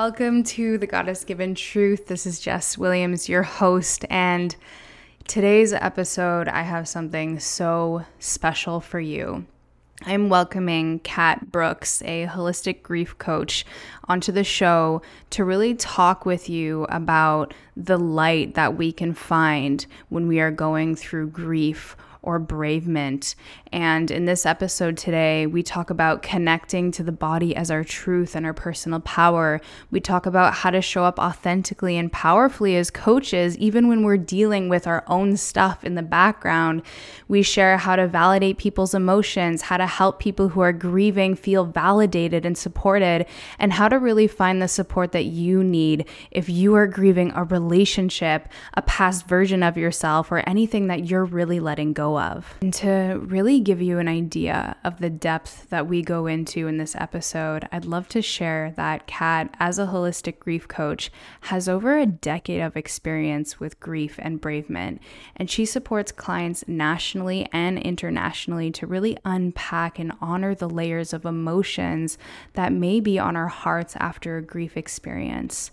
Welcome to the Goddess Given Truth. This is Jess Williams, your host, and today's episode, I have something so special for you. I'm welcoming Katt Brooks, a holistic grief coach, onto the show to really talk with you about the light that we can find when we are going through grief or bereavement. And in this episode today, we talk about connecting to the body as our truth and our personal power. We talk about how to show up authentically and powerfully as coaches, even when we're dealing with our own stuff in the background. We share how to validate people's emotions, how to help people who are grieving feel validated and supported, and how to really find the support that you need if you are grieving a relationship, a past version of yourself, or anything that you're really letting go of. And to really give you an idea of the depth that we go into in this episode, I'd love to share that Katt, as a holistic grief coach, has over a decade of experience with grief and bereavement, and she supports clients nationally and internationally to really unpack and honor the layers of emotions that may be on our hearts after a grief experience.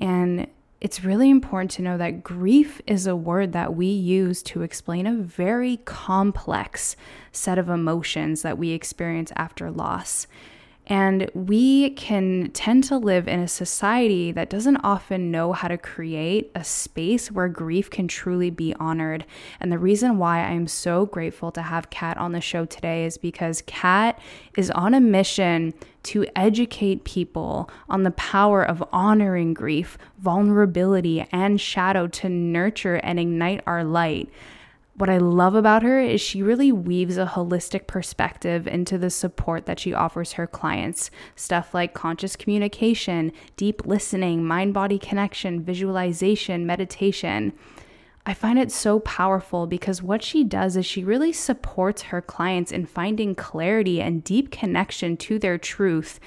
And it's really important to know that grief is a word that we use to explain a very complex set of emotions that we experience after loss. And we can tend to live in a society that doesn't often know how to create a space where grief can truly be honored. And the reason why I'm so grateful to have Katt on the show today is because Katt is on a mission to educate people on the power of honoring grief, vulnerability, and shadow to nurture and ignite our light. What I love about her is she really weaves a holistic perspective into the support that she offers her clients. Stuff like conscious communication, deep listening, mind body connection, visualization, meditation. I find it so powerful because what she does is she really supports her clients in finding clarity and deep connection to their truth.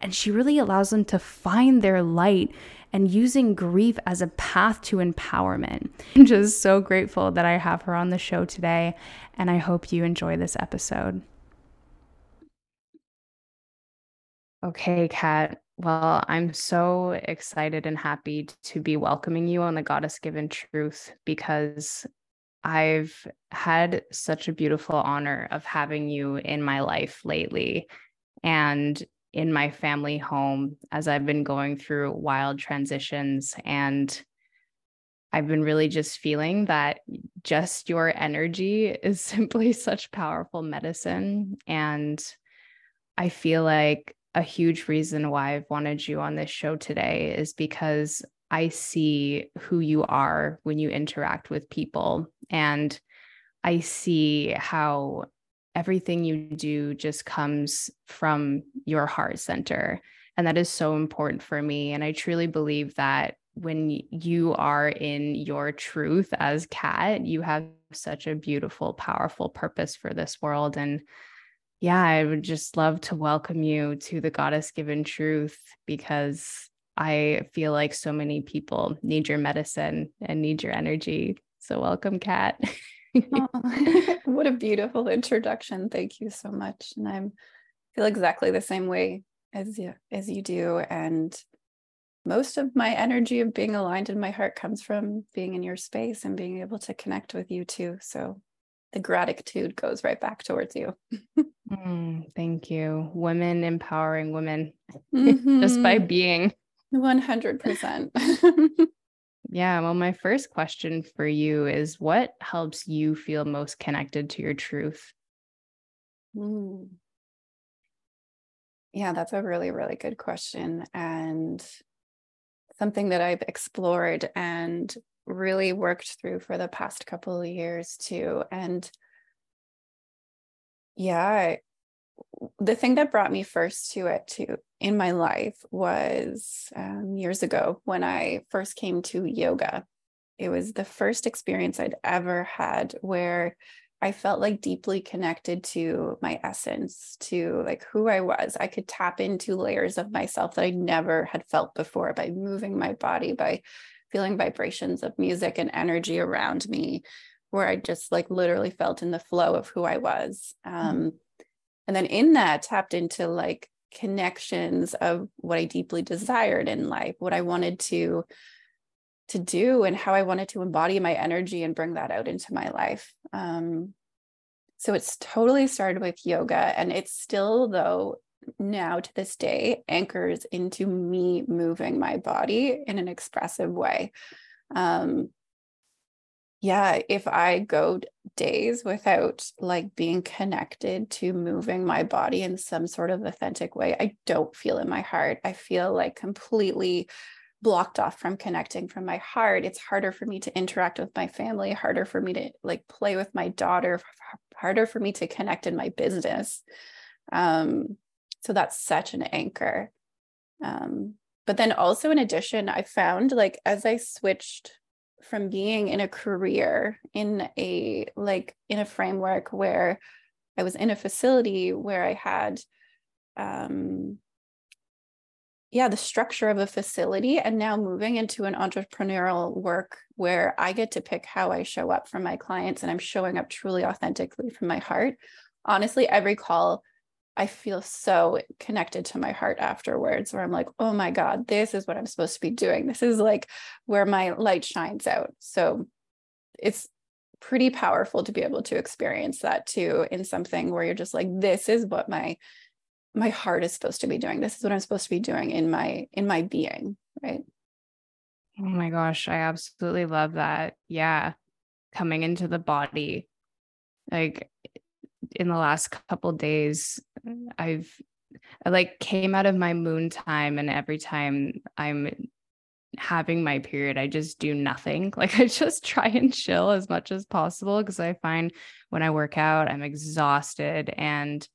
And she really allows them to find their light and using grief as a path to empowerment. I'm just so grateful that I have her on the show today, and I hope you enjoy this episode. Okay, Katt. Well, I'm so excited and happy to be welcoming you on the Goddess Given Truth because I've had such a beautiful honor of having you in my life lately. And in my family home as I've been going through wild transitions. And I've been really just feeling that just your energy is simply such powerful medicine. And I feel like a huge reason why I've wanted you on this show today is because I see who you are when you interact with people. And I see how everything you do just comes from your heart center. And that is so important for me. And I truly believe that when you are in your truth as Katt, you have such a beautiful, powerful purpose for this world. And yeah, I would just love to welcome you to the Goddess Given Truth because I feel like so many people need your medicine and need your energy. So, welcome, Katt. oh, what a beautiful introduction. Thank you so much. And I'm feel exactly the same way as you as you do. And most of my energy of being aligned in my heart comes from being in your space and being able to connect with you too. So the gratitude goes right back towards you. mm, thank you. Women empowering women mm-hmm. just by being. 100%. Yeah. Well, my first question for you is what helps you feel most connected to your truth? Mm. Yeah, that's a really, really good question. And something that I've explored and really worked through for the past couple of years too. And yeah, the thing that brought me first to it too in my life was um, years ago when I first came to yoga. It was the first experience I'd ever had where I felt like deeply connected to my essence, to like who I was. I could tap into layers of myself that I never had felt before by moving my body, by feeling vibrations of music and energy around me, where I just like literally felt in the flow of who I was. Mm-hmm. Um, and then in that tapped into like connections of what I deeply desired in life, what I wanted to to do and how I wanted to embody my energy and bring that out into my life. Um, so it's totally started with yoga and it's still though now to this day anchors into me moving my body in an expressive way. Um, yeah, if I go days without like being connected to moving my body in some sort of authentic way, I don't feel in my heart. I feel like completely blocked off from connecting from my heart. It's harder for me to interact with my family, harder for me to like play with my daughter, harder for me to connect in my business. Um, so that's such an anchor. Um, but then also in addition, I found like as I switched from being in a career in a like in a framework where I was in a facility where I had um yeah the structure of a facility and now moving into an entrepreneurial work where I get to pick how I show up for my clients and I'm showing up truly authentically from my heart. Honestly every call I feel so connected to my heart afterwards, where I'm like, oh my God, this is what I'm supposed to be doing. This is like where my light shines out. So it's pretty powerful to be able to experience that too in something where you're just like, this is what my my heart is supposed to be doing. This is what I'm supposed to be doing in my in my being, right? Oh my gosh, I absolutely love that. Yeah. Coming into the body. Like in the last couple days i've I like came out of my moon time and every time i'm having my period i just do nothing. Like i just try and chill as much as possible because i find when i work out i'm exhausted and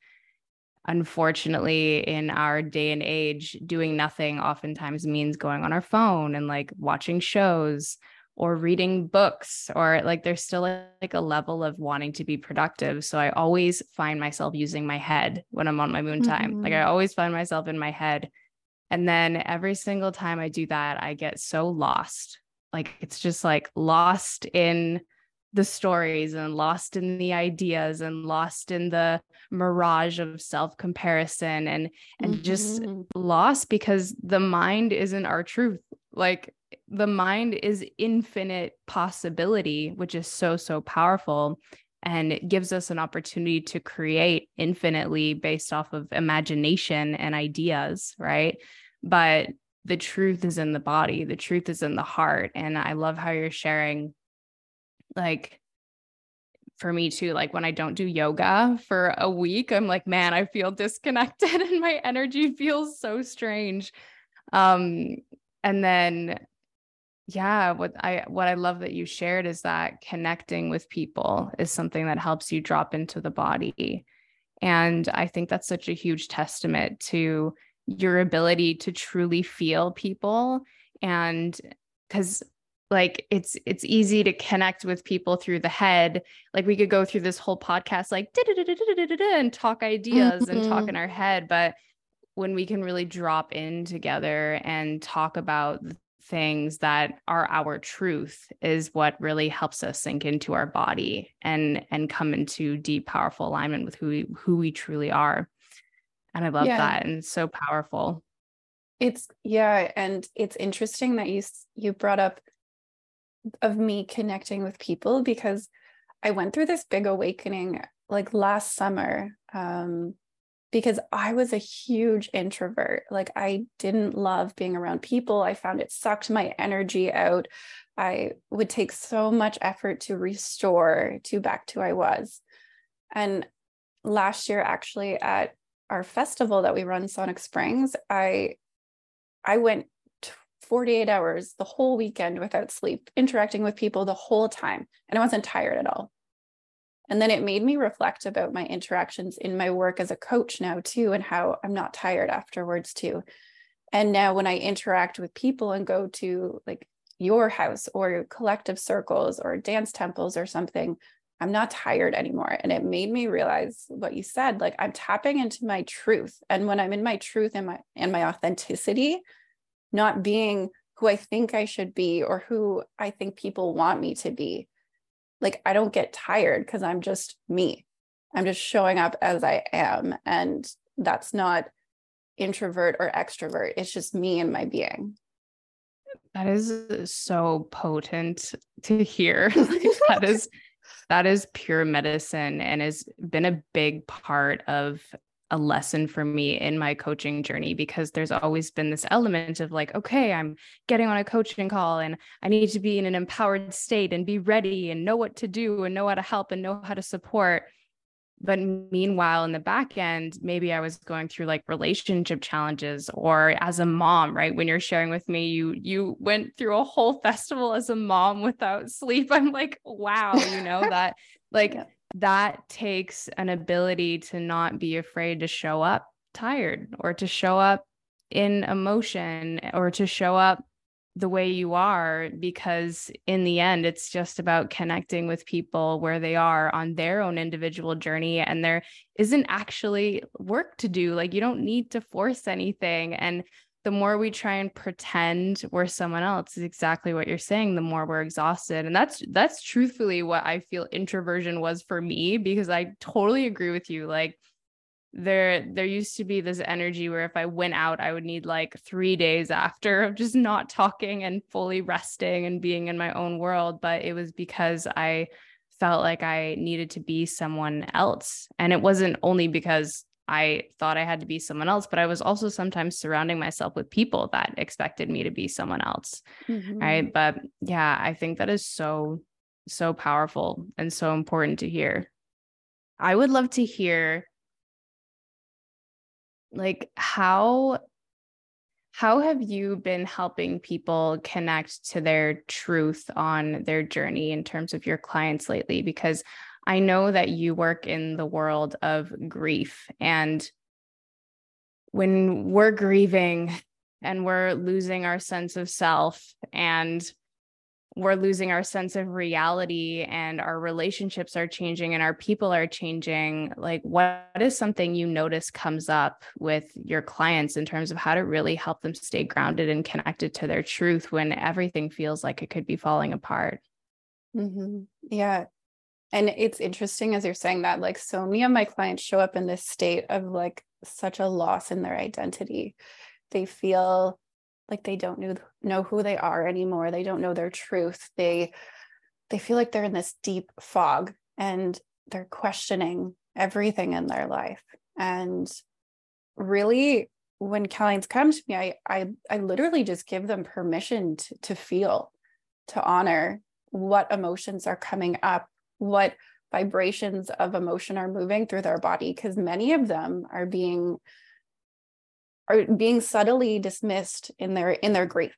unfortunately in our day and age doing nothing oftentimes means going on our phone and like watching shows or reading books or like there's still like a level of wanting to be productive. So i always find myself using my head when i'm on my moon time. Mm-hmm. like i always find myself in my head. And then every single time i do that i get so lost. Like it's just like lost in the stories and lost in the ideas and lost in the mirage of self comparison and and mm-hmm. just lost because the mind isn't our truth. Like the mind is infinite possibility, which is so, so powerful. And it gives us an opportunity to create infinitely based off of imagination and ideas, right? But the truth is in the body, the truth is in the heart. And I love how you're sharing, like, for me too, like when I don't do yoga for a week, I'm like, man, I feel disconnected and my energy feels so strange. Um, and then yeah what i what i love that you shared is that connecting with people is something that helps you drop into the body and i think that's such a huge testament to your ability to truly feel people and cuz like it's it's easy to connect with people through the head like we could go through this whole podcast like and talk ideas and talk in mm-hmm. our head but when we can really drop in together and talk about things that are our truth is what really helps us sink into our body and and come into deep powerful alignment with who we, who we truly are and i love yeah. that and so powerful it's yeah and it's interesting that you you brought up of me connecting with people because i went through this big awakening like last summer um because I was a huge introvert. Like I didn't love being around people. I found it sucked my energy out. I would take so much effort to restore to back to who I was. And last year actually at our festival that we run Sonic Springs, I I went 48 hours the whole weekend without sleep, interacting with people the whole time, and I wasn't tired at all. And then it made me reflect about my interactions in my work as a coach now, too, and how I'm not tired afterwards, too. And now when I interact with people and go to like your house or collective circles or dance temples or something, I'm not tired anymore. And it made me realize what you said like I'm tapping into my truth. And when I'm in my truth and my and my authenticity, not being who I think I should be or who I think people want me to be, like I don't get tired because I'm just me. I'm just showing up as I am. And that's not introvert or extrovert. It's just me and my being. That is so potent to hear. that is that is pure medicine and has been a big part of a lesson for me in my coaching journey because there's always been this element of like, okay, I'm getting on a coaching call and I need to be in an empowered state and be ready and know what to do and know how to help and know how to support. But meanwhile, in the back end, maybe I was going through like relationship challenges or as a mom, right? When you're sharing with me, you you went through a whole festival as a mom without sleep. I'm like, wow, you know, that like that takes an ability to not be afraid to show up tired or to show up in emotion or to show up the way you are because in the end it's just about connecting with people where they are on their own individual journey. And there isn't actually work to do. Like you don't need to force anything. And the more we try and pretend we're someone else is exactly what you're saying the more we're exhausted. And that's that's truthfully what i feel introversion was for me because i totally agree with you. Like there there used to be this energy where if i went out i would need like 3 days after of just not talking and fully resting and being in my own world. But it was because i felt like i needed to be someone else. And it wasn't only because I thought I had to be someone else, but I was also sometimes surrounding myself with people that expected me to be someone else. Mm-hmm. Right. But yeah, I think that is so, so powerful and so important to hear. I would love to hear like how how have you been helping people connect to their truth on their journey in terms of your clients lately because I know that you work in the world of grief. And when we're grieving and we're losing our sense of self and we're losing our sense of reality and our relationships are changing and our people are changing like what is something you notice comes up with your clients in terms of how to really help them stay grounded and connected to their truth when everything feels like it could be falling apart mm-hmm. yeah and it's interesting as you're saying that, like, so many of my clients show up in this state of like such a loss in their identity. They feel like they don't know, know who they are anymore. They don't know their truth. They they feel like they're in this deep fog and they're questioning everything in their life. And really, when clients come to me, I I I literally just give them permission to, to feel, to honor what emotions are coming up what vibrations of emotion are moving through their body because many of them are being are being subtly dismissed in their in their grief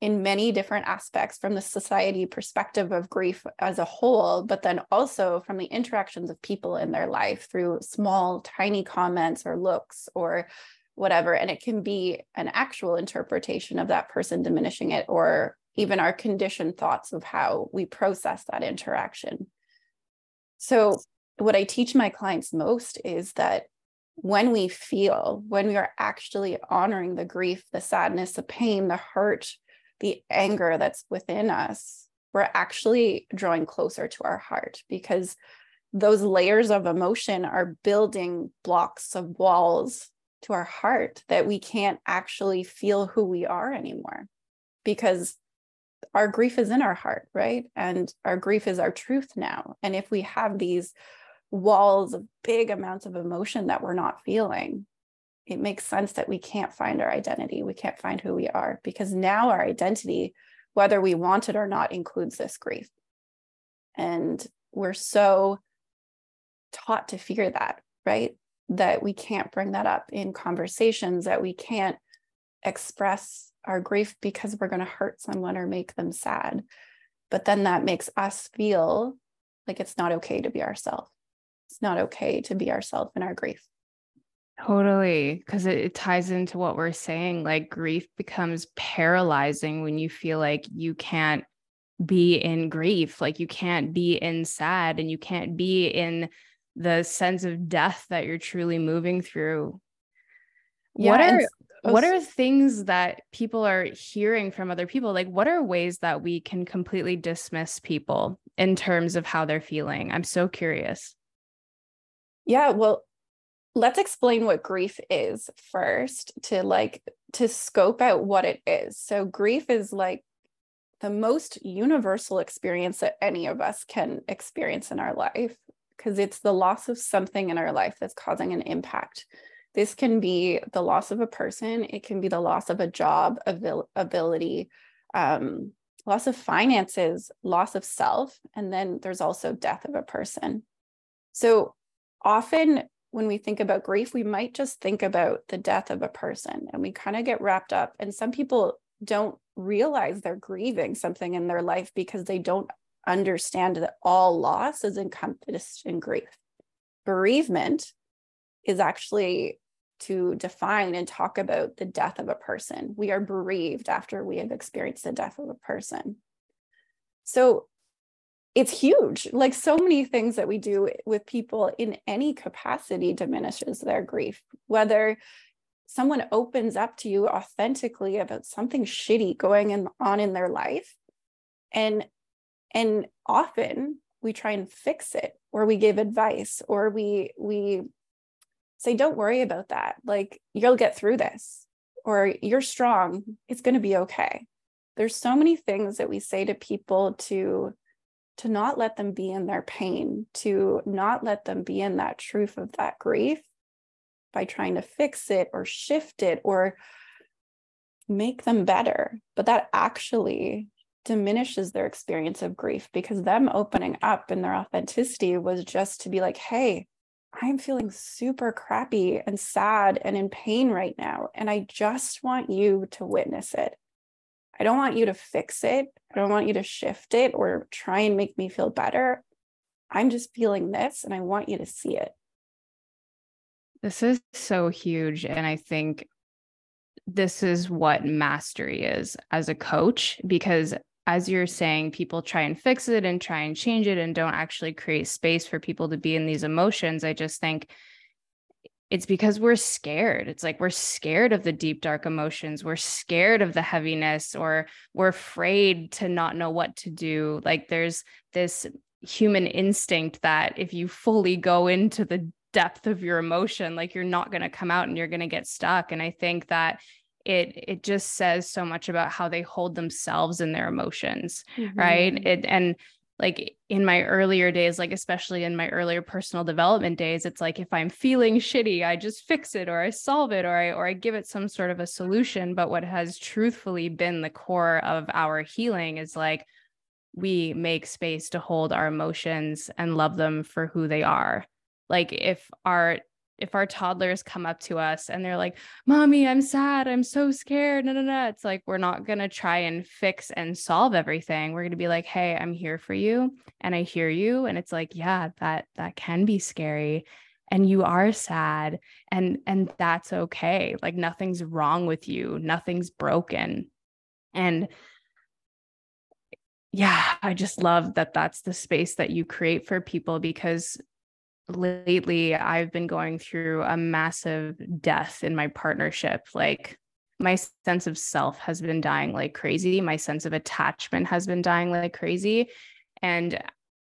in many different aspects from the society perspective of grief as a whole but then also from the interactions of people in their life through small tiny comments or looks or whatever. And it can be an actual interpretation of that person diminishing it or even our conditioned thoughts of how we process that interaction so, what I teach my clients most is that when we feel, when we are actually honoring the grief, the sadness, the pain, the hurt, the anger that's within us, we're actually drawing closer to our heart because those layers of emotion are building blocks of walls to our heart that we can't actually feel who we are anymore because our grief is in our heart, right? And our grief is our truth now. And if we have these walls of big amounts of emotion that we're not feeling, it makes sense that we can't find our identity. We can't find who we are because now our identity, whether we want it or not, includes this grief. And we're so taught to fear that, right? That we can't bring that up in conversations, that we can't express our grief because we're going to hurt someone or make them sad. But then that makes us feel like it's not okay to be ourselves. It's not okay to be ourselves in our grief. Totally. Because it, it, ties into what we're saying. Like grief becomes paralyzing when you feel like you can't be in grief, like you can't be in sad and you can't be in the sense of death that you're truly moving through. Yeah, what are Oh, what are things that people are hearing from other people like what are ways that we can completely dismiss people in terms of how they're feeling i'm so curious yeah well let's explain what grief is first to like to scope out what it is. So grief is like the most universal experience that any of us can experience in our life because it's the loss of something in our life that's causing an impact. This can be the loss of a person, it can be the loss of a job, abil- ability, um, loss of finances, loss of self, and then there's also death of a person. So often when we think about grief, we might just think about the death of a person and we kind of get wrapped up. And some people don't realize they're grieving something in their life because they don't understand that all loss is encompassed in grief. Bereavement is actually to define and talk about the death of a person. We are bereaved after we have experienced the death of a person. So it's huge. Like so many things that we do with people in any capacity diminishes their grief, whether someone opens up to you authentically about something shitty going in, on in their life and and often we try and fix it or we give advice or we we say don't worry about that. Like you'll get through this or you're strong. It's going to be okay. There's so many things that we say to people to to not let them be in their pain to not let them be in that truth of that grief by trying to fix it or shift it or make them better. But that actually diminishes their experience of grief because them opening up in their authenticity was just to be like hey I'm feeling super crappy and sad and in pain right now. And I just want you to witness it. I don't want you to fix it. I don't want you to shift it or try and make me feel better. I'm just feeling this and I want you to see it. This is so huge. And I think this is what mastery is as a coach, because as you're saying, people try and fix it and try and change it and don't actually create space for people to be in these emotions. I just think it's because we're scared. It's like we're scared of the deep, dark emotions. We're scared of the heaviness, or we're afraid to not know what to do. Like there's this human instinct that if you fully go into the depth of your emotion, like you're not going to come out and you're going to get stuck. And I think that it it just says so much about how they hold themselves and their emotions mm-hmm. right it and like in my earlier days like especially in my earlier personal development days it's like if i'm feeling shitty i just fix it or i solve it or i or i give it some sort of a solution. But what has truthfully been the core of our healing is like we make space to hold our emotions and love them for who they are. Like if our if our toddlers come up to us and they're like, Mommy, I'm sad. I'm so scared. No, no, no. It's like, we're not going to try and fix and solve everything. We're going to be like, Hey, I'm here for you. And I hear you. And it's like, yeah, that, that can be scary. And you are sad. And, and that's okay. Like nothing's wrong with you. Nothing's broken. And yeah, I just love that that's the space that you create for people because lately I've been going through a massive death in my partnership. Like my sense of self has been dying like crazy. My sense of attachment has been dying like crazy. And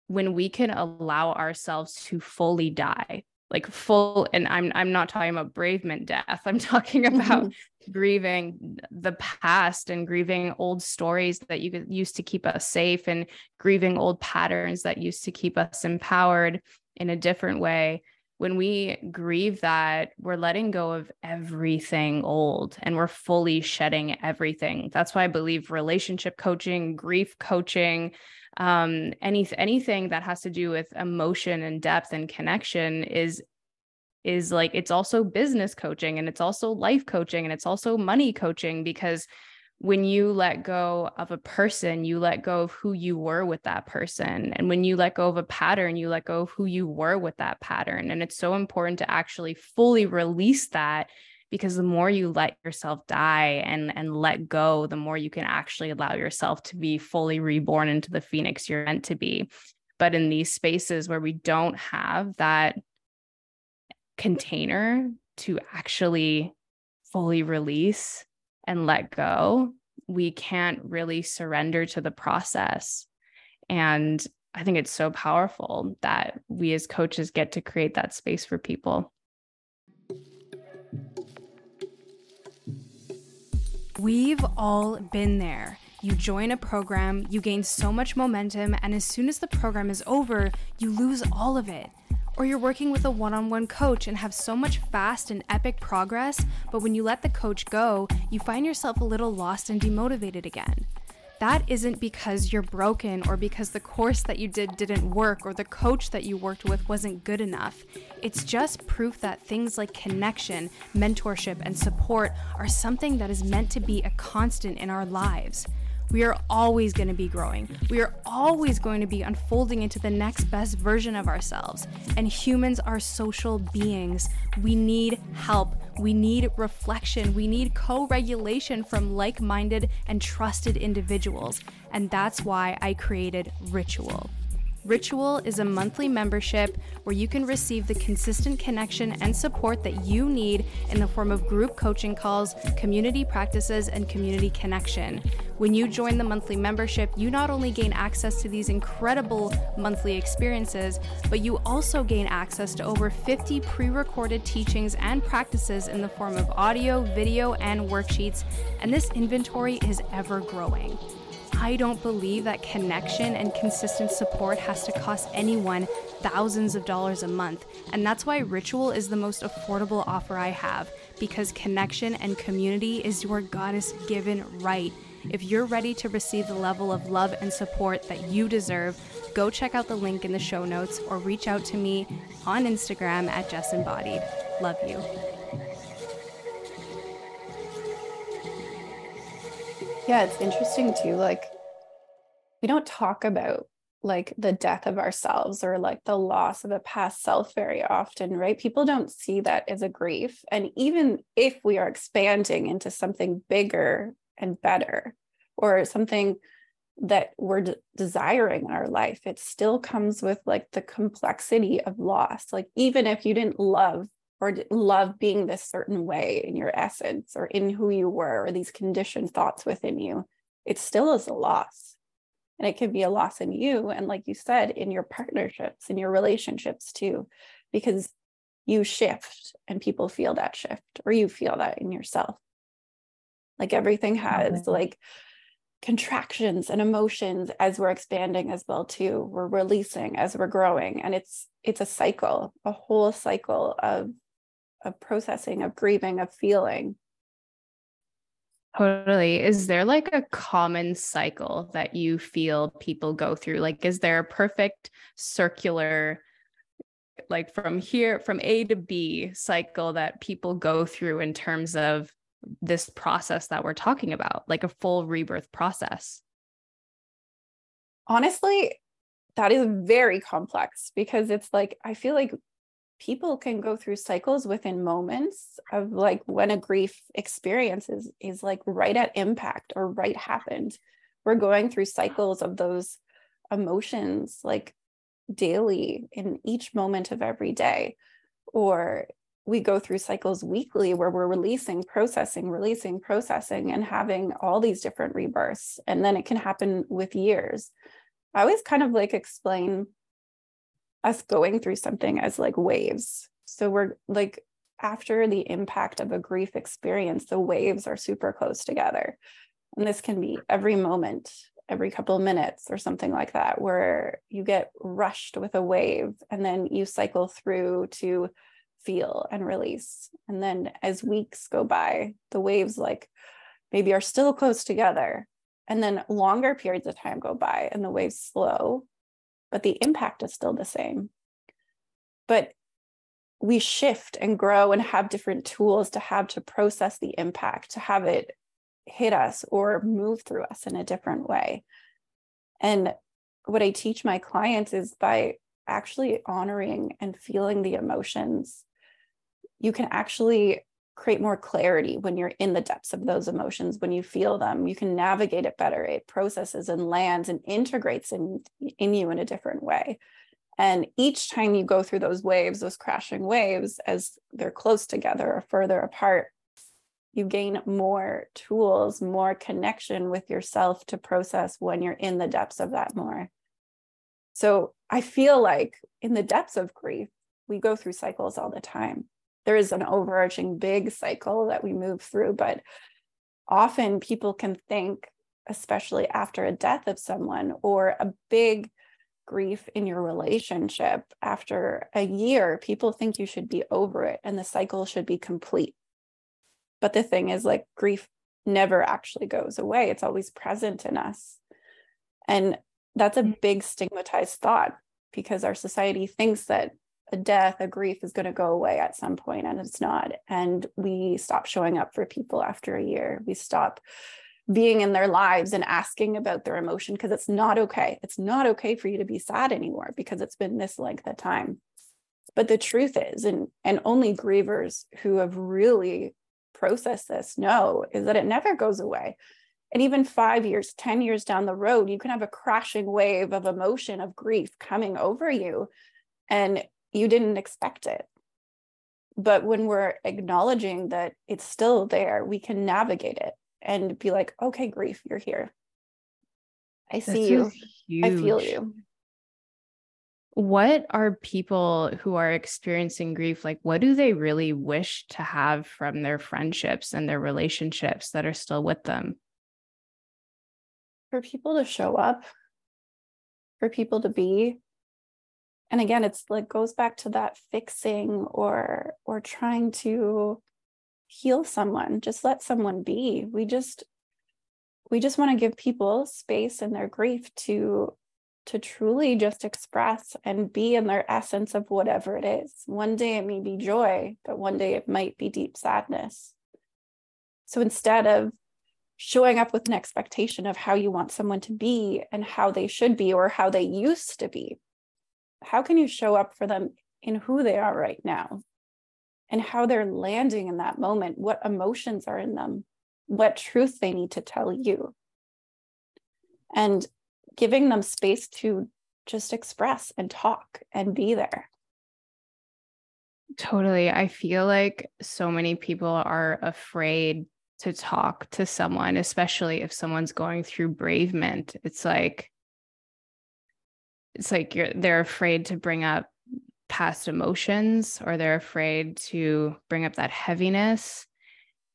when we can allow ourselves to fully die, like full, and I'm I'm not talking about bereavement death. I'm talking about mm-hmm. grieving the past and grieving old stories that you used to keep us safe and grieving old patterns that used to keep us empowered in a different way. When we grieve that we're letting go of everything old and we're fully shedding everything. That's why i believe relationship coaching grief coaching um, any anything that has to do with emotion and depth and connection is is like it's also business coaching and it's also life coaching and it's also money coaching because when you let go of a person, you let go of who you were with that person. And when you let go of a pattern, you let go of who you were with that pattern. And it's so important to actually fully release that because the more you let yourself die and and let go, the more you can actually allow yourself to be fully reborn into the phoenix you're meant to be. But in these spaces where we don't have that container to actually fully release and let go, we can't really surrender to the process. And I think it's so powerful that we as coaches get to create that space for people. We've all been there. You join a program, you gain so much momentum, and as soon as the program is over, you lose all of it. Or you're working with a one on one coach and have so much fast and epic progress, but when you let the coach go, you find yourself a little lost and demotivated again that isn't because you're broken or because the course that you did didn't work or the coach that you worked with wasn't good enough. It's just proof that things like connection, mentorship, and support are something that is meant to be a constant in our lives. We are always going to be growing. We are always going to be unfolding into the next best version of ourselves. And humans are social beings. We need help. We need reflection. We need co regulation from like minded and trusted individuals. And that's why I created Ritual. Ritual is a monthly membership where you can receive the consistent connection and support that you need in the form of group coaching calls, community practices, and community connection. When you join the monthly membership, you not only gain access to these incredible monthly experiences, but you also gain access to over 50 pre recorded teachings and practices in the form of audio, video, and worksheets. And this inventory is ever growing. I don't believe that connection and consistent support has to cost anyone thousands of dollars a month. And that's why Ritual is the most affordable offer I have because connection and community is your goddess given right. If you're ready to receive the level of love and support that you deserve, go check out the link in the show notes or reach out to me on Instagram at Jess Embodied. Love you. Yeah, it's interesting too. Like, we don't talk about like the death of ourselves or like the loss of a past self very often, right? People don't see that as a grief. And even if we are expanding into something bigger and better or something that we're de- desiring in our life, it still comes with like the complexity of loss. Like, even if you didn't love or love being this certain way in your essence or in who you were or these conditioned thoughts within you, it still is a loss. And it can be a loss in you and like you said in your partnerships in your relationships too because you shift and people feel that shift or you feel that in yourself. Like everything has like contractions and emotions as we're expanding as well too we're releasing as we're growing. And it's it's a cycle a whole cycle of of processing of grieving of feeling Totally. Is there like a common cycle that you feel people go through? Like, is there a perfect circular, like from here, from A to B cycle that people go through in terms of this process that we're talking about, like a full rebirth process? Honestly, that is very complex because it's like, I feel like people can go through cycles within moments of like when a grief experience is, is like right at impact or right happened. We're going through cycles of those emotions like daily in each moment of every day. Or we go through cycles weekly where we're releasing, processing, releasing, processing, and having all these different rebirths. And then it can happen with years. I always kind of like explain us going through something as like waves. So we're like after the impact of a grief experience, the waves are super close together. And this can be every moment, every couple of minutes or something like that, where you get rushed with a wave and then you cycle through to feel and release. And then as weeks go by, the waves like maybe are still close together. And then longer periods of time go by and the waves slow but the impact is still the same. But we shift and grow and have different tools to have to process the impact, to have it hit us or move through us in a different way. And what I teach my clients is by actually honoring and feeling the emotions, you can actually create more clarity when you're in the depths of those emotions when you feel them. You can navigate it better. It processes and lands and integrates in in you in a different way. And each time you go through those waves those crashing waves as they're close together or further apart you gain more tools more connection with yourself to process when you're in the depths of that more. So i feel like in the depths of grief we go through cycles all the time there is an overarching big cycle that we move through but often people can think, especially after a death of someone or a big grief in your relationship, after a year, people think you should be over it and the cycle should be complete. But the thing is, like, grief never actually goes away, it's always present in us. And that's a mm. big stigmatized thought because our society thinks that a death, a grief is going to go away at some point, and it's not. And we stop showing up for people after a year. We stop being in their lives and asking about their emotion because it's not okay. It's not okay for you to be sad anymore because it's been this length of time. But the truth is, and and only grievers who have really processed this know, is that it never goes away. And even five years, 10 years down the road, you can have a crashing wave of emotion, of grief coming over you. And you didn't expect it. But when we're acknowledging that it's still there, we can navigate it and be like, okay, grief, you're here. I see you. Huge. I feel you. What are people who are experiencing grief like? What do they really wish to have from their friendships and their relationships that are still with them? For people to show up, for people to be, and again it's like goes back to that fixing or or trying to heal someone just let someone be. We just we just want to give people space in their grief to to truly just express and be in their essence of whatever it is. One day it may be joy but one day it might be deep sadness. So instead of showing up with an expectation of how you want someone to be and how they should be or how they used to be how can you show up for them in who they are right now? And how they're landing in that moment what emotions are in them what truth they need to tell you. And giving them space to just express and talk and be there. Totally. I feel like so many people are afraid to talk to someone especially if someone's going through bereavement. It's like it's like you're they're afraid to bring up past emotions or they're afraid to bring up that heaviness.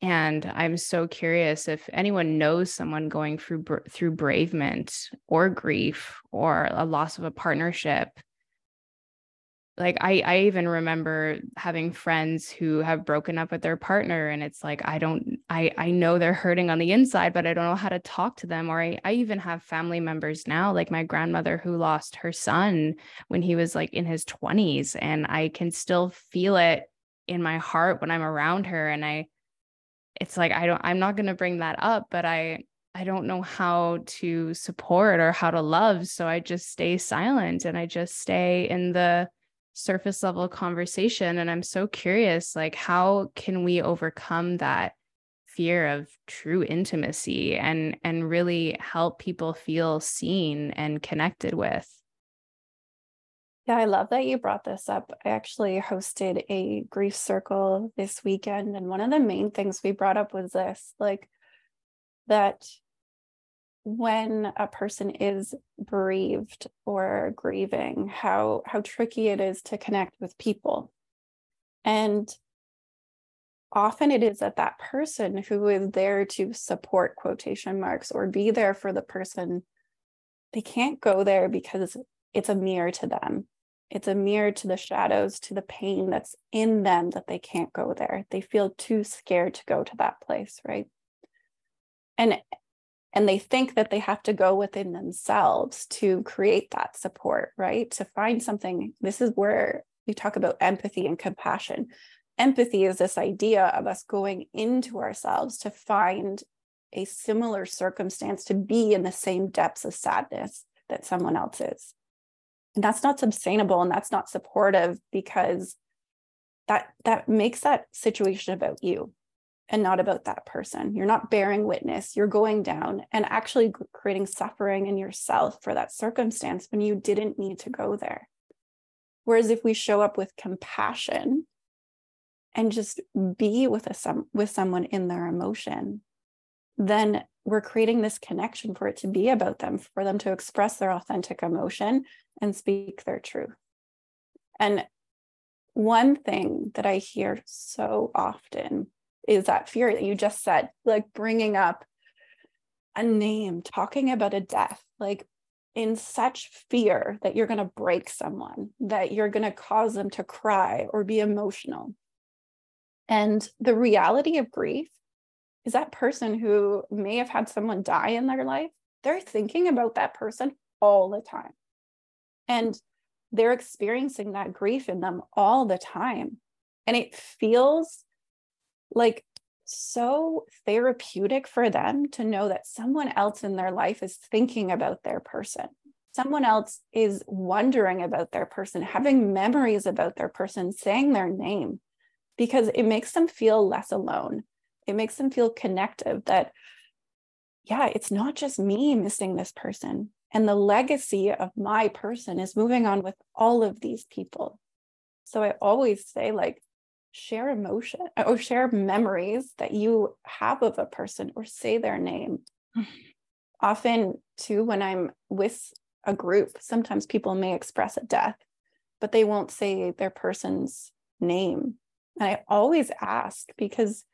And i'm so curious if anyone knows someone going through through bereavement or grief or a loss of a partnership like I I even remember having friends who have broken up with their partner and it's like I don't I I know they're hurting on the inside but I don't know how to talk to them or I I even have family members now like my grandmother who lost her son when he was like in his 20s and I can still feel it in my heart when I'm around her and I it's like I don't I'm not going to bring that up but I I don't know how to support or how to love so I just stay silent and I just stay in the surface level conversation and i'm so curious like how can we overcome that fear of true intimacy and and really help people feel seen and connected with? Yeah i love that you brought this up. I actually hosted a grief circle this weekend and one of the main things we brought up was this like that when a person is bereaved or grieving how how tricky it is to connect with people. And often it is that that person who is there to support quotation marks or be there for the person they can't go there because it's a mirror to them. It's a mirror to the shadows to the pain that's in them that they can't go there. They feel too scared to go to that place right? And and they think that they have to go within themselves to create that support right? To find something this is where we talk about empathy and compassion. Empathy is this idea of us going into ourselves to find a similar circumstance to be in the same depths of sadness that someone else is. And that's not sustainable and that's not supportive because that that makes that situation about you and not about that person. You're not bearing witness. You're going down and actually creating suffering in yourself for that circumstance when you didn't need to go there. Whereas if we show up with compassion and just be with a some with someone in their emotion, then we're creating this connection for it to be about them, for them to express their authentic emotion and speak their truth. And one thing that I hear so often is that fear that you just said, like bringing up a name, talking about a death, like in such fear that you're going to break someone, that you're going to cause them to cry or be emotional. And the reality of grief is that person who may have had someone die in their life, they're thinking about that person all the time. And they're experiencing that grief in them all the time. And it feels like so therapeutic for them to know that someone else in their life is thinking about their person. Someone else is wondering about their person, having memories about their person, saying their name, because it makes them feel less alone. It makes them feel connected that, yeah, it's not just me missing this person. And the legacy of my person is moving on with all of these people. So I always say, like, share emotion or share memories that you have of a person or say their name. Mm. Often, too, when I'm with a group, sometimes people may express a death, but they won't say their person's name. And I always ask because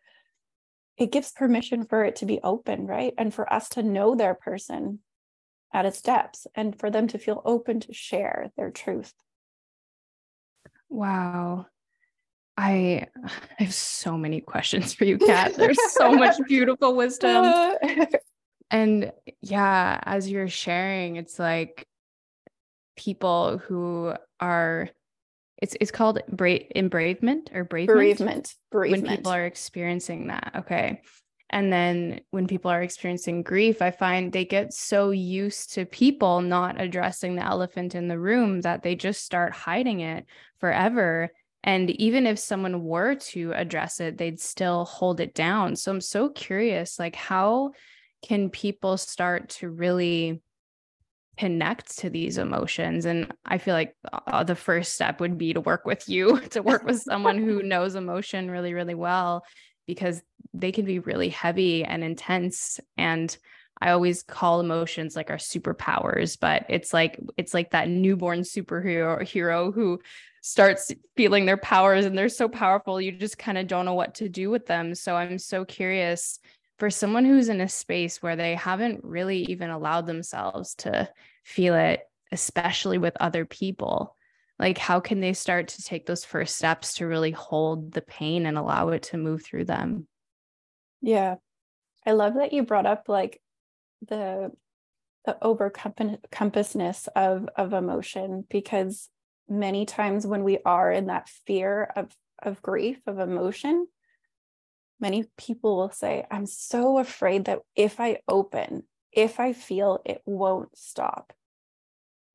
it gives permission for it to be open, right? And for us to know their person at its depths and for them to feel open to share their truth. Wow. I, I have so many questions for you, Katt. There's so much beautiful wisdom. Uh. and yeah, as you're sharing, it's like people who are it's it's called bra- embravement or bravement. Bereavement. Bereavement. When people are experiencing that. Okay. And then when people are experiencing grief, I find they get so used to people not addressing the elephant in the room that they just start hiding it forever. And even if someone were to address it, they'd still hold it down. So I'm so curious like, how can people start to really connect to these emotions and i feel like uh, the first step would be to work with you to work with someone who knows emotion really really well because they can be really heavy and intense and i always call emotions like our superpowers but it's like it's like that newborn superhero hero who starts feeling their powers and they're so powerful you just kind of don't know what to do with them. So i'm so curious for someone who's in a space where they haven't really even allowed themselves to feel it especially with other people like how can they start to take those first steps to really hold the pain and allow it to move through them? Yeah. I love that you brought up like the the overcompassness of of emotion because many times when we are in that fear of of grief of emotion many people will say i'm so afraid that if i open if i feel it won't stop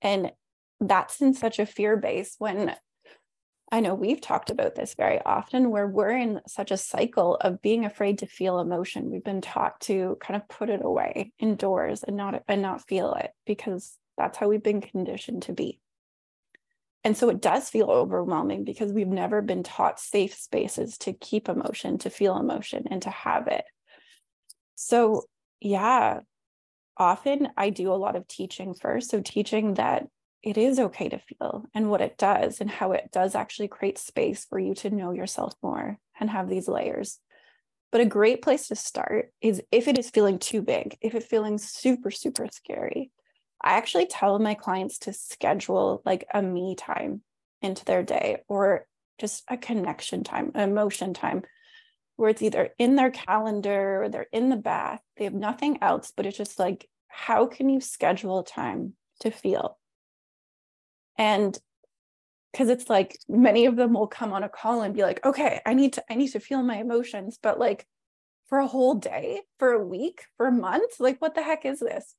and that's in such a fear base when I know we've talked about this very often where we're in such a cycle of being afraid to feel emotion. We've been taught to kind of put it away indoors and not and not feel it because that's how we've been conditioned to be. And so it does feel overwhelming because we've never been taught safe spaces to keep emotion, to feel emotion and to have it. So, yeah, often I do a lot of teaching first. So, teaching that it is okay to feel and what it does and how it does actually create space for you to know yourself more and have these layers. But a great place to start is if it is feeling too big, if it's feeling super, super scary. I actually tell my clients to schedule like a me time into their day or just a connection time, emotion time, where it's either in their calendar or they're in the bath. They have nothing else, but it's just like, how can you schedule time to feel? and because it's like many of them will come on a call and be like okay i need to i need to feel my emotions but like for a whole day for a week for a month like what the heck is this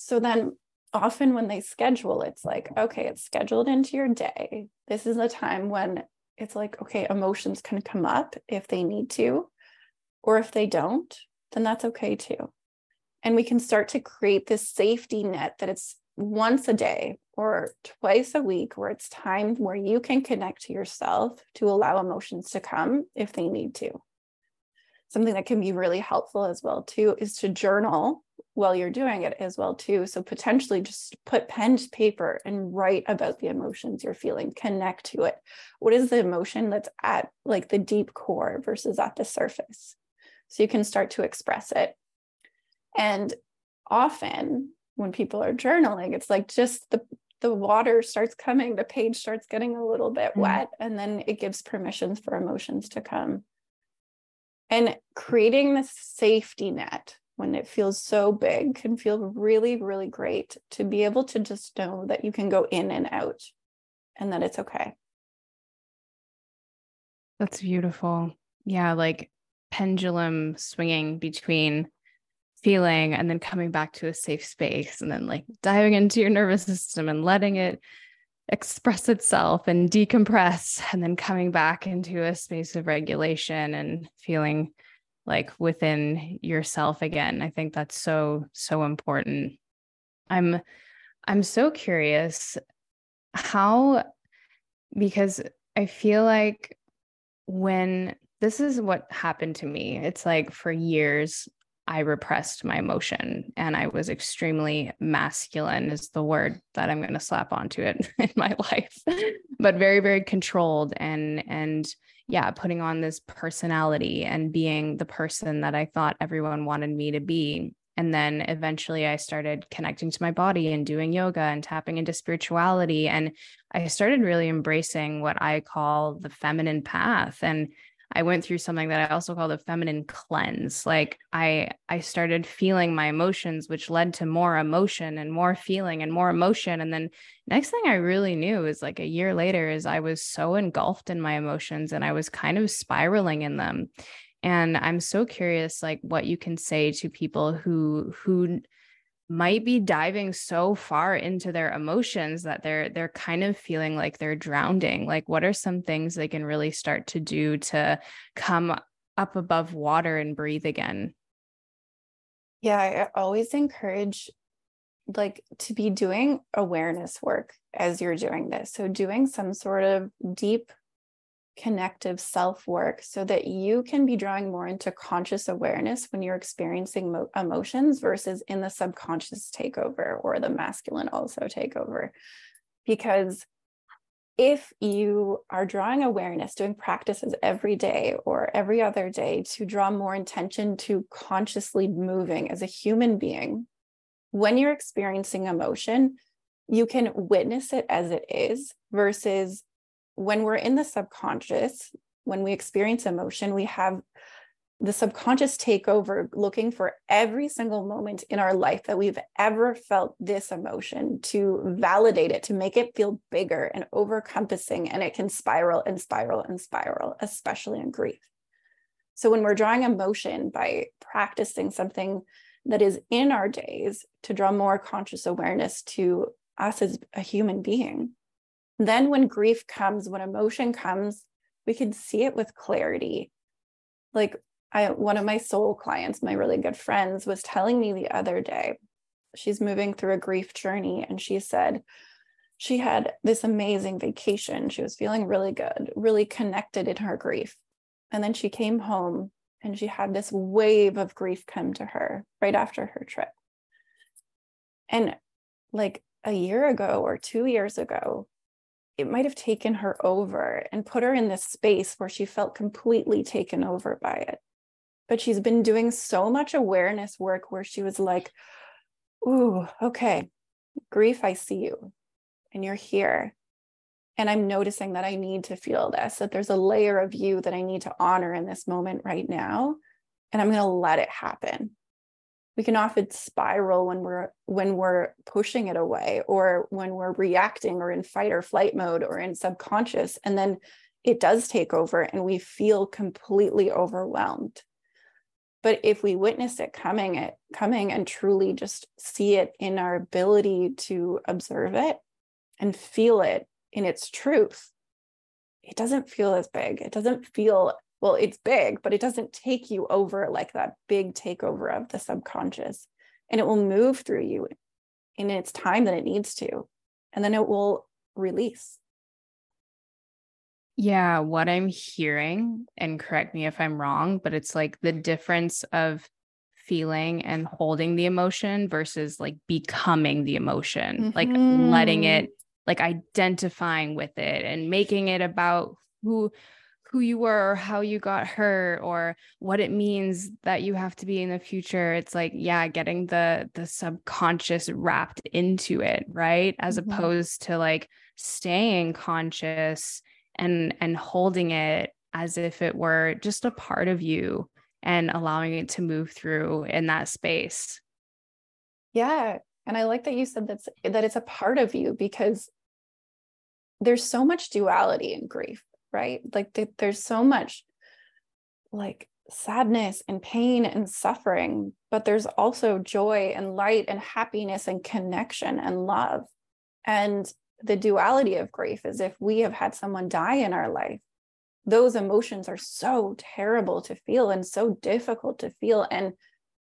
so then often when they schedule it's like okay it's scheduled into your day this is a time when it's like okay emotions can come up if they need to or if they don't then that's okay too and we can start to create this safety net that it's once a day or twice a week where it's time where you can connect to yourself to allow emotions to come if they need to. Something that can be really helpful as well too is to journal while you're doing it as well too. So potentially just put pen to paper and write about the emotions you're feeling connect to it. What is the emotion that's at like the deep core versus at the surface? So you can start to express it. And often when people are journaling it's like just the the water starts coming the page starts getting a little bit mm-hmm. wet and then it gives permissions for emotions to come and creating the safety net when it feels so big can feel really, really great to be able to just know that you can go in and out and that it's okay. That's beautiful. Yeah, like pendulum swinging between feeling and then coming back to a safe space and then like diving into your nervous system and letting it express itself and decompress and then coming back into a space of regulation and feeling like within yourself again. I think that's so so important. I'm i'm so curious how because i feel like when this is what happened to me. It's like for years I repressed my emotion and I was extremely masculine, is the word that I'm going to slap onto it in my life, but very, very controlled and, and, yeah, putting on this personality and being the person that I thought everyone wanted me to be. And then eventually I started connecting to my body and doing yoga and tapping into spirituality. And I started really embracing what I call the feminine path. And I went through something that I also call the feminine cleanse. Like I I started feeling my emotions which led to more emotion and more feeling and more emotion and then next thing I really knew is like a year later is I was so engulfed in my emotions and I was kind of spiraling in them. And I'm so curious like what you can say to people who who might be diving so far into their emotions that they're they're kind of feeling like they're drowning. Like what are some things they can really start to do to come up above water and breathe again? Yeah i always encourage like to be doing awareness work as you're doing this. So doing some sort of deep connective self work so that you can be drawing more into conscious awareness when you're experiencing mo- emotions versus in the subconscious takeover or the masculine also takeover. Because if you are drawing awareness, doing practices every day or every other day to draw more intention to consciously moving as a human being, when you're experiencing emotion, you can witness it as it is versus when we're in the subconscious, when we experience emotion, we have the subconscious take over looking for every single moment in our life that we've ever felt this emotion to validate it, to make it feel bigger and overcompassing. And it can spiral and spiral and spiral, especially in grief. So when we're drawing emotion by practicing something that is in our days to draw more conscious awareness to us as a human being, then when grief comes, when emotion comes, we can see it with clarity. Like I one of my soul clients, my really good friends, was telling me the other day, she's moving through a grief journey and she said she had this amazing vacation. She was feeling really good, really connected in her grief. And then she came home and she had this wave of grief come to her right after her trip. And like a year ago or two years ago, it might have taken her over and put her in this space where she felt completely taken over by it. But she's been doing so much awareness work where she was like, Ooh, okay, grief, I see you and you're here. And I'm noticing that I need to feel this, that there's a layer of you that I need to honor in this moment right now. And I'm going to let it happen we can often spiral when we're when we're pushing it away or when we're reacting or in fight or flight mode or in subconscious and then it does take over and we feel completely overwhelmed. But if we witness it coming it coming and truly just see it in our ability to observe it and feel it in its truth it doesn't feel as big. It doesn't feel well, it's big, but it doesn't take you over like that big takeover of the subconscious. And it will move through you in its time that it needs to. And then it will release. Yeah, what I'm hearing, and correct me if I'm wrong, but it's like the difference of feeling and holding the emotion versus like becoming the emotion, mm-hmm. like letting it, mm-hmm. like identifying with it and making it about who who you were or how you got hurt or what it means that you have to be in the future it's like yeah getting the the subconscious wrapped into it right? As mm-hmm. opposed to like staying conscious and and holding it as if it were just a part of you and allowing it to move through in that space. Yeah and i like that you said that's that it's a part of you because there's so much duality in grief right? Like th- there's so much like sadness and pain and suffering but there's also joy and light and happiness and connection and love. And the duality of grief is if we have had someone die in our life those emotions are so terrible to feel and so difficult to feel and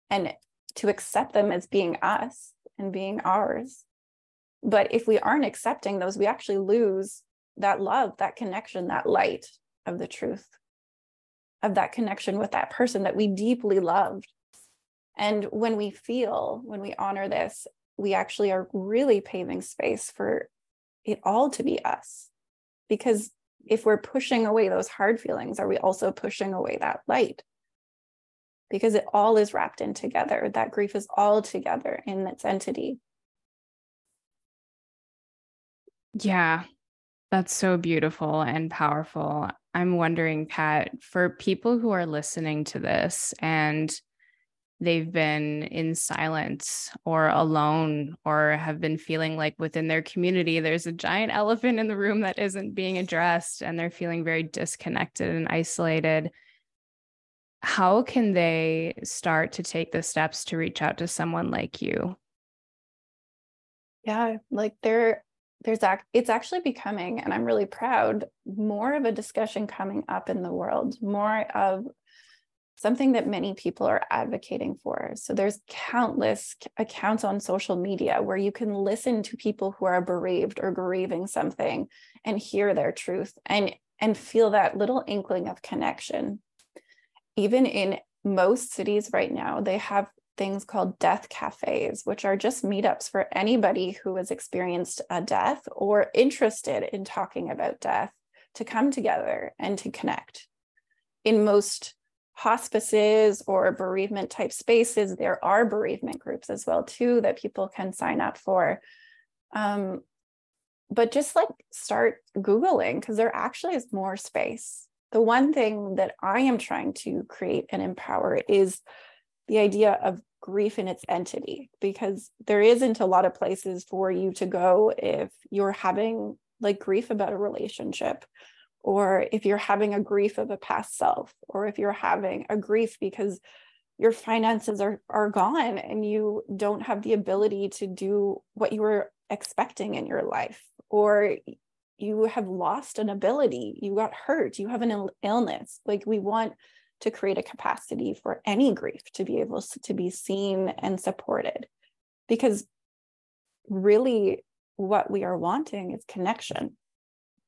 and to accept them as being us and being ours. But if we aren't accepting those we actually lose that love that connection that light of the truth of that connection with that person that we deeply loved and when we feel when we honor this we actually are really paving space for it all to be us. Because if we're pushing away those hard feelings, are we also pushing away that light? Because it all is wrapped in together. That grief is all together in its entity. Yeah, that's so beautiful and powerful. I'm wondering, Katt, for people who are listening to this and they've been in silence or alone or have been feeling like within their community there's a giant elephant in the room that isn't being addressed and they're feeling very disconnected and isolated how can they start to take the steps to reach out to someone like you yeah like there there's act it's actually becoming and i'm really proud more of a discussion coming up in the world more of something that many people are advocating for. So there's countless accounts on social media where you can listen to people who are bereaved or grieving something and hear their truth and and feel that little inkling of connection. Even in most cities right now, they have things called death cafes, which are just meetups for anybody who has experienced a death or interested in talking about death to come together and to connect. In most hospices or bereavement type spaces there are bereavement groups as well too that people can sign up for um, but just like start googling because there actually is more space the one thing that i am trying to create and empower is the idea of grief in its entity because there isn't a lot of places for you to go if you're having like grief about a relationship or if you're having a grief of a past self, or if you're having a grief because your finances are, are gone and you don't have the ability to do what you were expecting in your life, or you have lost an ability, you got hurt, you have an Ill- illness. Like we want to create a capacity for any grief to be able to be seen and supported. Because really, what we are wanting is connection.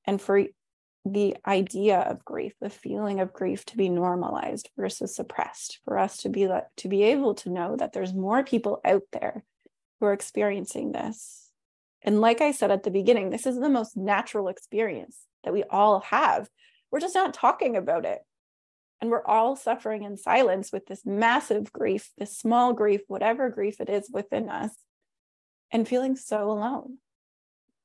And for the idea of grief the feeling of grief to be normalized versus suppressed for us to be to be able to know that there's more people out there who are experiencing this and like i said at the beginning this is the most natural experience that we all have we're just not talking about it and we're all suffering in silence with this massive grief this small grief whatever grief it is within us and feeling so alone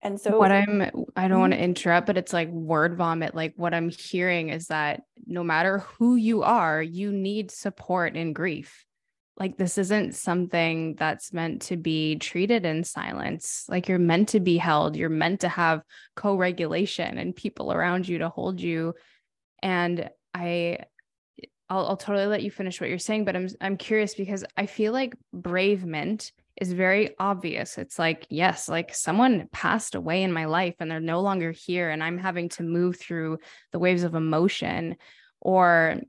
and so what I'm I don't want to mm-hmm. interrupt, but it's like word vomit. Like what I'm hearing is that no matter who you are, you need support in grief. Like this isn't something that's meant to be treated in silence. Like you're meant to be held, you're meant to have co-regulation and people around you to hold you. And I I'll, I'll totally let you finish what you're saying, but I'm I'm curious because I feel like bereavement is very obvious. It's like, yes, like someone passed away in my life and they're no longer here, and I'm having to move through the waves of emotion or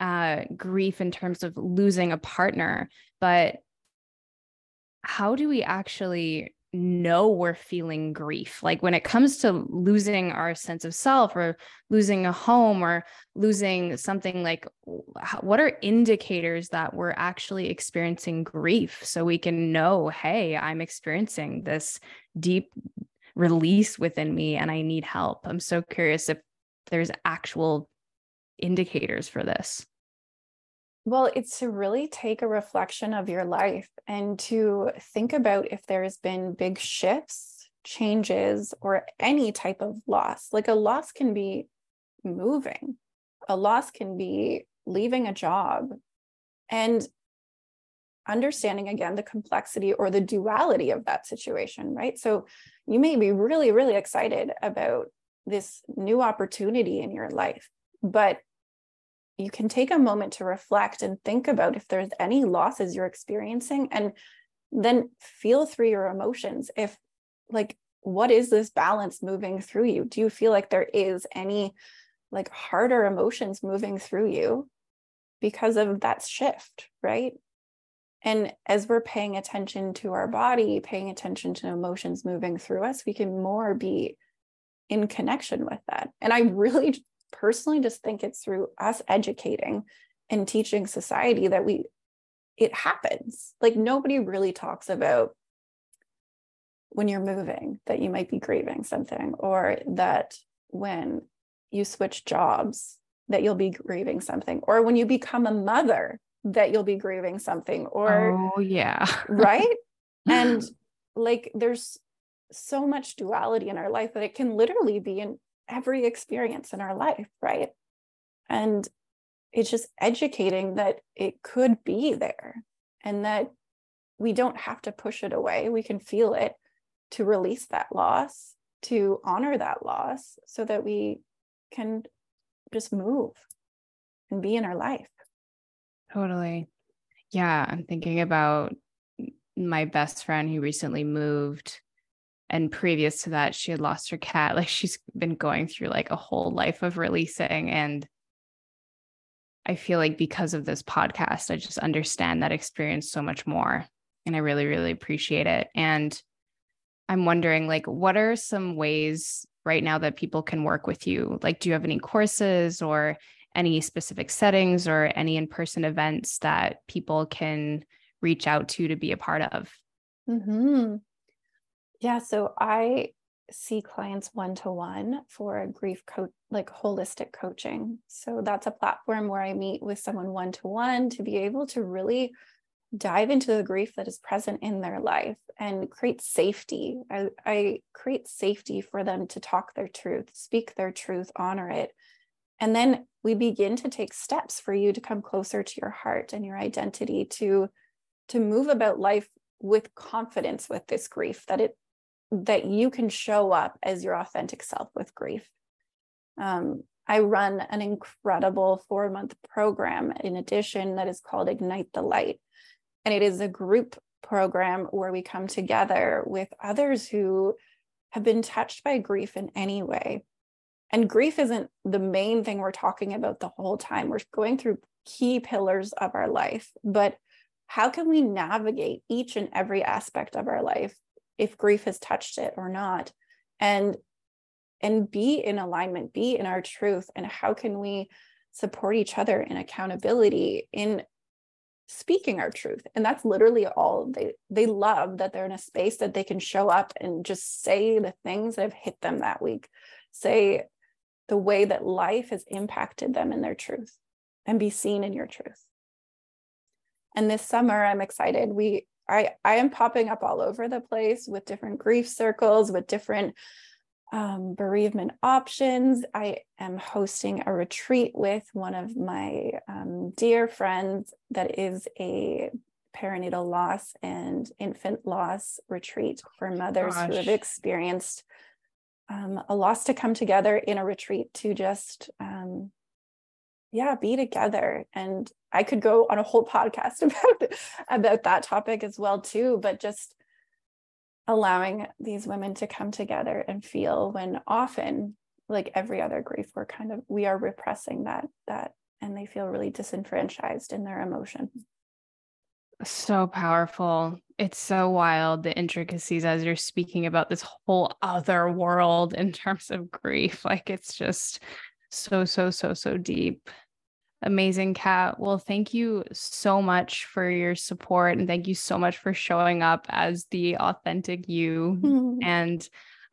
uh, grief in terms of losing a partner. But how do we actually know we're feeling grief. Like when it comes to losing our sense of self or losing a home or losing something like what are indicators that we're actually experiencing grief so we can know, hey, I'm experiencing this deep release within me and I need help. I'm so curious if there's actual indicators for this. Well, it's to really take a reflection of your life and to think about if there's been big shifts, changes, or any type of loss. Like a loss can be moving, a loss can be leaving a job. And understanding again the complexity or the duality of that situation, right? So you may be really, really excited about this new opportunity in your life, but you can take a moment to reflect and think about if there's any losses you're experiencing and then feel through your emotions. If like what is this balance moving through you? Do you feel like there is any like harder emotions moving through you because of that shift right? And as we're paying attention to our body paying attention to emotions moving through us we can more be in connection with that. And i really personally just think it's through us educating and teaching society that we it happens. Like nobody really talks about when you're moving that you might be grieving something or that when you switch jobs that you'll be grieving something or when you become a mother that you'll be grieving something or oh yeah. Right? And like there's so much duality in our life that it can literally be in every experience in our life, right? And it's just educating that it could be there and that we don't have to push it away. We can feel it to release that loss, to honor that loss so that we can just move and be in our life. Totally. Yeah. I'm thinking about my best friend who recently moved and previous to that she had lost her cat. Like she's been going through like a whole life of releasing and i feel like because of this podcast i just understand that experience so much more and i really really appreciate it. And i'm wondering like what are some ways right now that people can work with you? Like do you have any courses or any specific settings or any in-person events that people can reach out to to be a part of? Mm-hmm. Yeah, so I see clients one to one for a grief coach, like holistic coaching. So that's a platform where I meet with someone one to one to be able to really dive into the grief that is present in their life and create safety. I, I create safety for them to talk their truth, speak their truth, honor it. And then we begin to take steps for you to come closer to your heart and your identity to to move about life with confidence with this grief that it that you can show up as your authentic self with grief. Um, I run an incredible four month program in addition that is called Ignite the Light. And it is a group program where we come together with others who have been touched by grief in any way. And grief isn't the main thing we're talking about the whole time. We're going through key pillars of our life, but how can we navigate each and every aspect of our life if grief has touched it or not. And and be in alignment be in our truth and how can we support each other in accountability in speaking our truth? And that's literally all they they love that they're in a space that they can show up and just say the things that have hit them that week. Say the way that life has impacted them in their truth and be seen in your truth. And this summer i'm excited. We I, I am popping up all over the place with different grief circles, with different um, bereavement options. I am hosting a retreat with one of my um, dear friends that is a perinatal loss and infant loss retreat for mothers Gosh. who have experienced um, a loss to come together in a retreat to just um, yeah be together and i could go on a whole podcast about about that topic as well too but just allowing these women to come together and feel when often like every other grief we're kind of we are repressing that that and they feel really disenfranchised in their emotion so powerful it's so wild the intricacies as you're speaking about this whole other world in terms of grief. Like it's just so, so, so, so deep. Amazing, Katt. Well, thank you so much for your support and thank you so much for showing up as the authentic you. Mm-hmm. And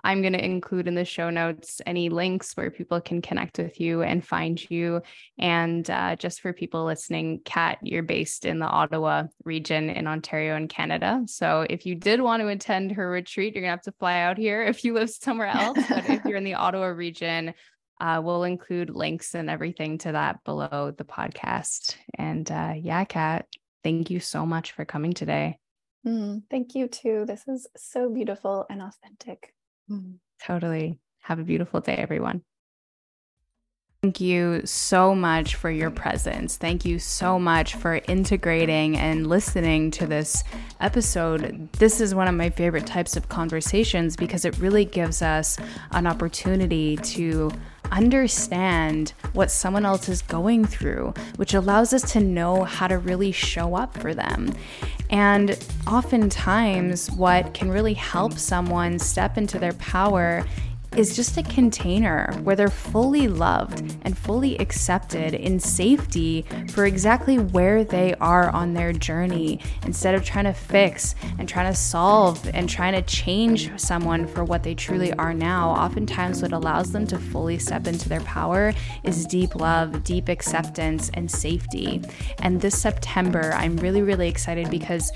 I'm going to include in the show notes any links where people can connect with you and find you. And uh, just for people listening, Katt, you're based in the Ottawa region in Ontario and Canada. So if you did want to attend her retreat, you're going to have to fly out here if you live somewhere else. but if you're in the Ottawa region, uh, we'll include links and everything to that below the podcast. And uh, yeah, Katt, thank you so much for coming today. Mm, thank you too. This is so beautiful and authentic. Mm, totally. Have a beautiful day, everyone. Thank you so much for your presence. Thank you so much for integrating and listening to this episode. This is one of my favorite types of conversations because it really gives us an opportunity to understand what someone else is going through, which allows us to know how to really show up for them. And oftentimes, what can really help someone step into their power is just a container where they're fully loved and fully accepted in safety for exactly where they are on their journey instead of trying to fix and trying to solve and trying to change someone for what they truly are now. Oftentimes, what allows them to fully step into their power is deep love, deep acceptance, and safety. And this September, I'm really, really excited because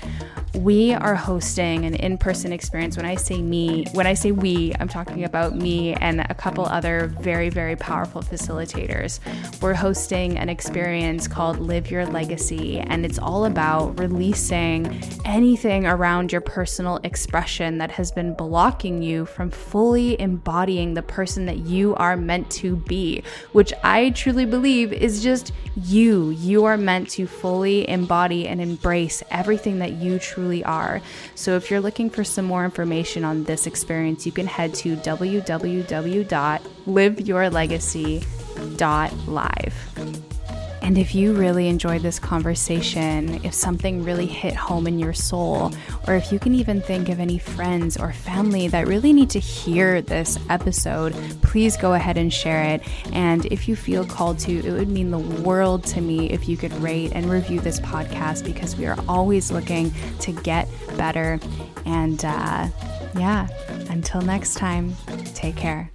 we are hosting an in person experience. When I say me, when I say we, I'm talking about me me and a couple other very, very powerful facilitators. We're hosting an experience called Live Your Legacy, and it's all about releasing anything around your personal expression that has been blocking you from fully embodying the person that you are meant to be, which I truly believe is just you. You are meant to fully embody and embrace everything that you truly are. So if you're looking for some more information on this experience, you can head to www www.liveyourlegacy.live. And if you really enjoyed this conversation, if something really hit home in your soul, or if you can even think of any friends or family that really need to hear this episode, please go ahead and share it. And if you feel called to, it would mean the world to me if you could rate and review this podcast because we are always looking to get better. And uh, yeah, until next time, take care.